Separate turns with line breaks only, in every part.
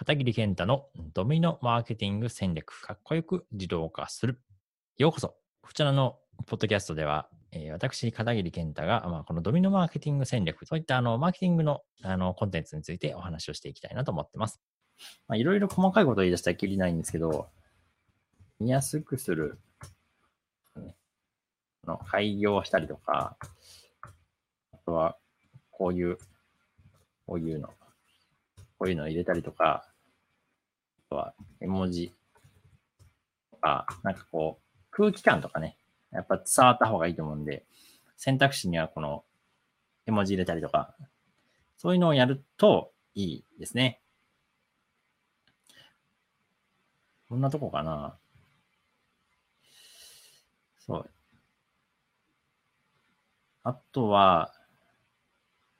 片桐健太のドミノマーケティング戦略、かっこよく自動化する。ようこそ。こちらのポッドキャストでは、えー私、片桐健太が、まあ、このドミノマーケティング戦略、そういったあのマーケティングのあのコンテンツについてお話をしていきたいなと思ってます。いろいろ細かいことを言い出したらきりないんですけど、見やすくする、ね、の開業したりとか、あとは、こういう、こういうの、こういうのを入れたりとか、は、絵文字とか、なんかこう、空気感とかね、やっぱ伝わった方がいいと思うんで、選択肢にはこの絵文字入れたりとか、そういうのをやるといいですね。こんなとこかな。そう。あとは、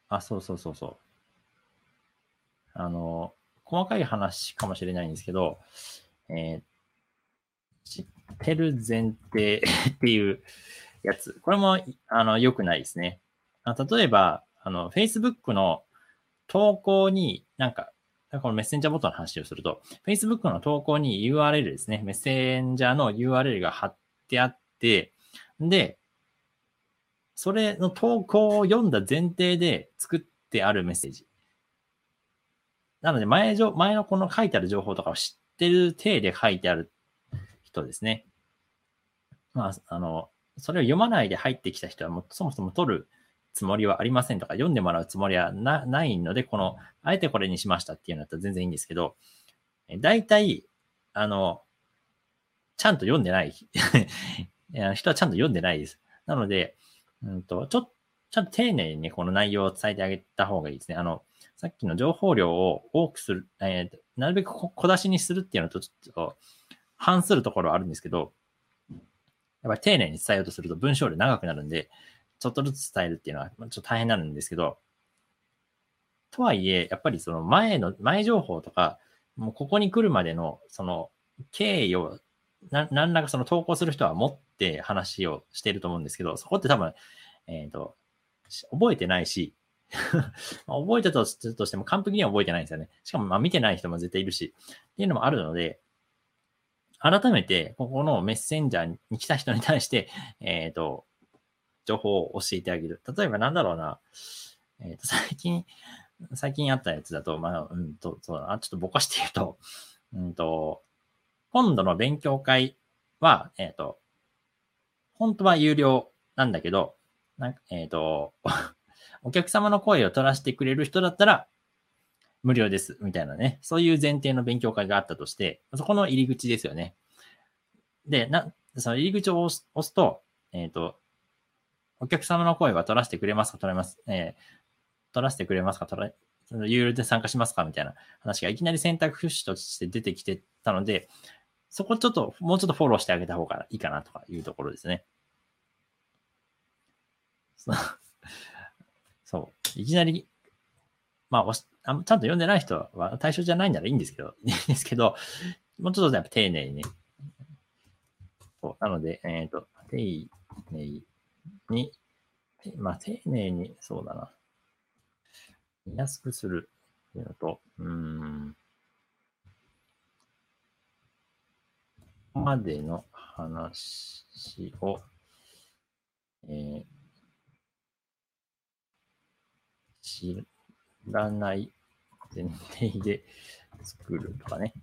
あ、そうそうそうそう。あの、細かい話かもしれないんですけど、えー知ってる前提 っていうやつ。これも、あの、良くないですね。あ例えば、あの、Facebook の投稿に、なんか、このメッセンジャーボットの話をすると、Facebook の投稿に URL ですね。メッセンジャーの URL が貼ってあって、で、それの投稿を読んだ前提で作ってあるメッセージ。なので前じょ、前のこの書いてある情報とかを知ってる体で書いてある人ですね。まあ、あの、それを読まないで入ってきた人はもうそもそも取るつもりはありませんとか、読んでもらうつもりはないので、この、あえてこれにしましたっていうのだったら全然いいんですけど、大体、あの、ちゃんと読んでない 人はちゃんと読んでないです。なので、うんと、ちょっと、ちゃんと丁寧に、この内容を伝えてあげた方がいいですね。あの、さっきの情報量を多くする、えーなるべく小出しにするっていうのとちょっと反するところはあるんですけど、やっぱり丁寧に伝えようとすると文章量長くなるんで、ちょっとずつ伝えるっていうのはちょっと大変になるんですけど、とはいえ、やっぱりその前の、前情報とか、もうここに来るまでの、その経緯を、な、何らかその投稿する人は持って話をしていると思うんですけど、そこって多分、えっ、と、覚えてないし、覚えたとしても完璧には覚えてないんですよね。しかも、まあ見てない人も絶対いるし、っていうのもあるので、改めて、ここのメッセンジャーに来た人に対して、えっ、と、情報を教えてあげる。例えばなんだろうな、えっ、と、最近、最近あったやつだと、まあ、うんと、そうだな、ちょっとぼかして言うと、うんと、今度の勉強会は、えっ、と、本当は有料なんだけど、なんかえっ、と、お客様の声を取らせてくれる人だったら、無料です、みたいなね。そういう前提の勉強会があったとして、そこの入り口ですよね。で、な、その入り口を押すと、えっ、と、お客様の声は取らせてくれますか取れます。えー取らせてくれますか取ら、その有料で参加しますかみたいな話がいきなり選択肢として出てきてたので、そこちょっと、もうちょっとフォローしてあげた方がいいかなとかいうところですね。いきなり、まあ、ちゃんと読んでない人は対象じゃないならいいんですけど、いいんですけど、もうちょっとやっぱ丁寧にね。そう。なので、えっ、と、丁寧に、まあ、丁寧に、そうだな。見やすくするっていうのと、うん。ここまでの話を、えー知らない前提で作るとかね。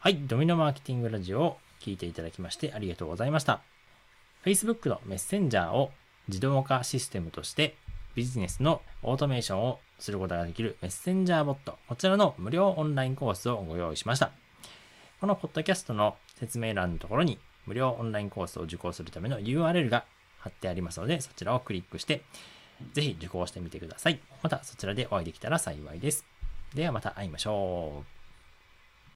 はい、ドミノマーケティングラジオを聞いていただきましてありがとうございました。Facebook のメッセンジャーを自動化システムとしてビジネスのオートメーションをすることができるメッセンジャーボット、こちらの無料オンラインコースをご用意しました。このポッドキャストの説明欄のところに無料オンラインコースを受講するための URL が貼ってありますので、そちらをクリックして、ぜひ受講してみてください。またそちらでお会いできたら幸いです。ではまた会いましょう。